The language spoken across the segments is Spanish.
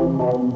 Música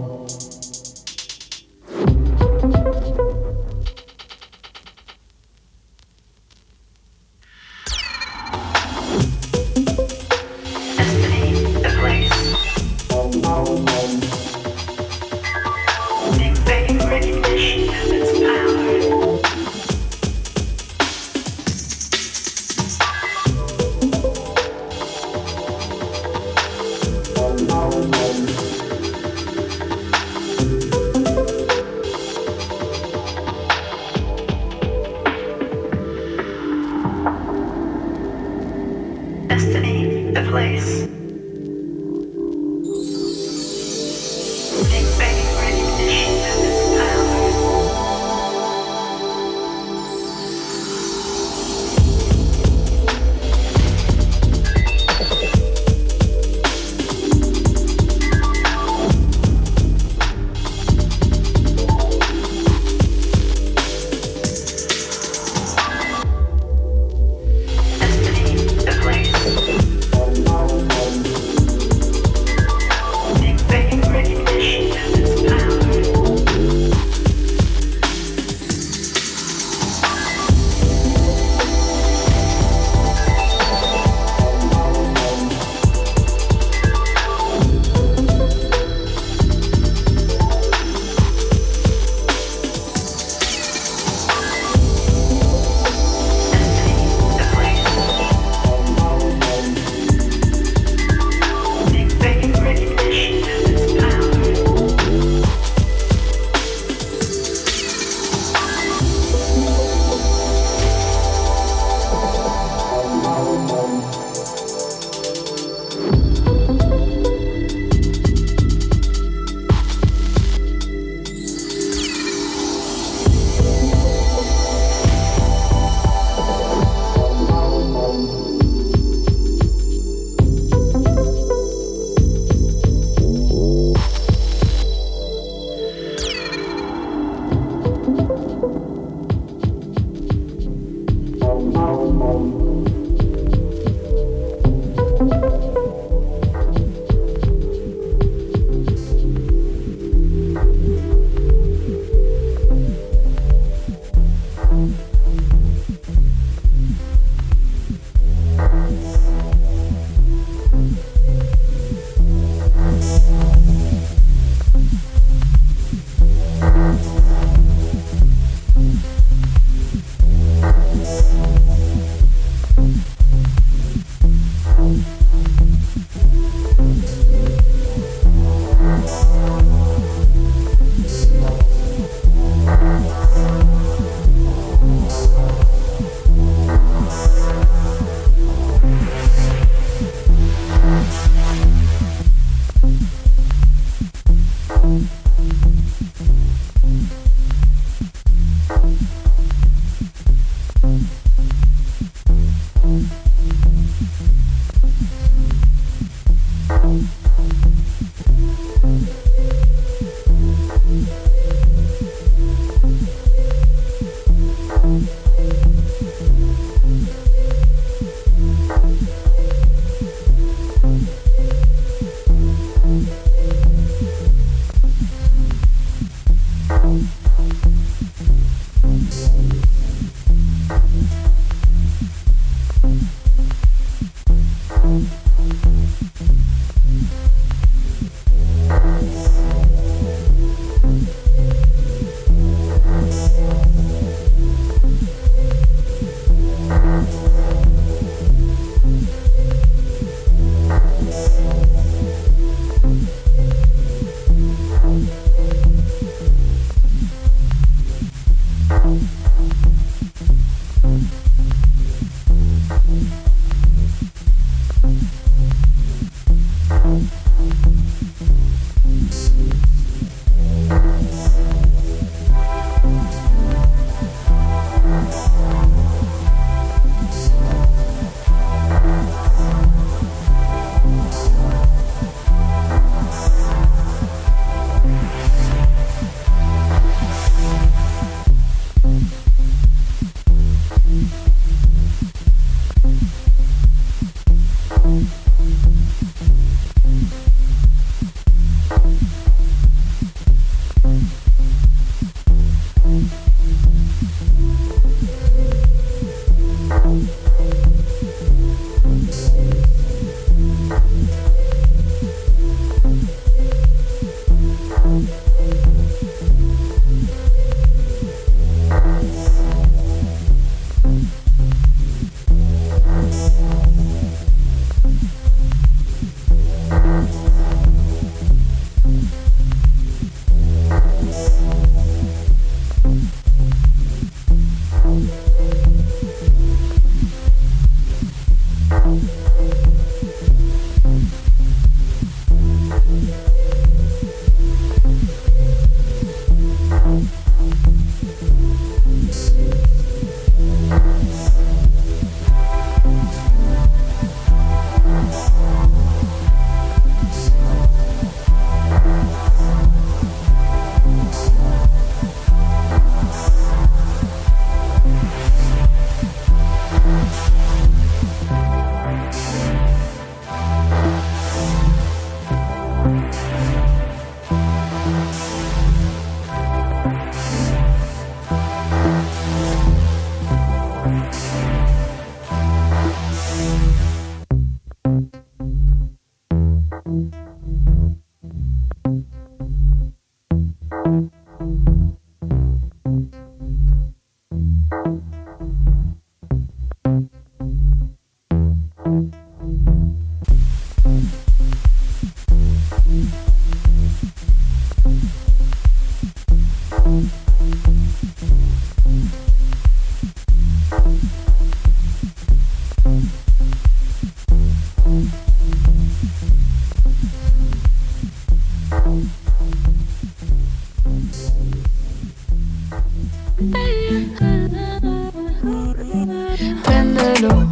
Enciéndelo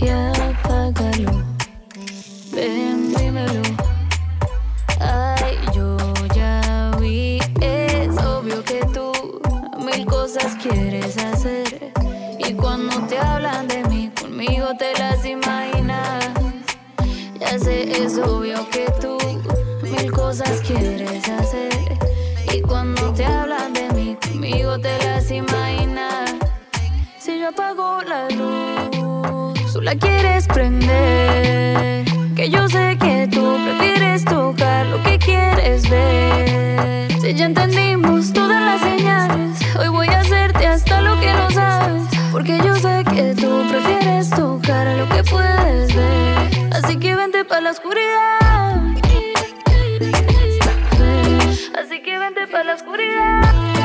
y apágalo. Ven, dímelo. Ay, yo ya vi. Es obvio que tú mil cosas quieres hacer. Y cuando te hablan de mí, conmigo te las imaginas. Ya sé, es obvio que tú. apagó la luz. Tú la quieres prender. Que yo sé que tú prefieres tocar lo que quieres ver. Si ya entendimos todas las señales, hoy voy a hacerte hasta lo que no sabes. Porque yo sé que tú prefieres tocar lo que puedes ver. Así que vente para la oscuridad. Así que vente para la oscuridad.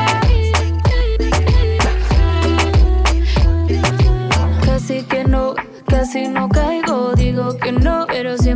Si no caigo, digo que no, pero siempre.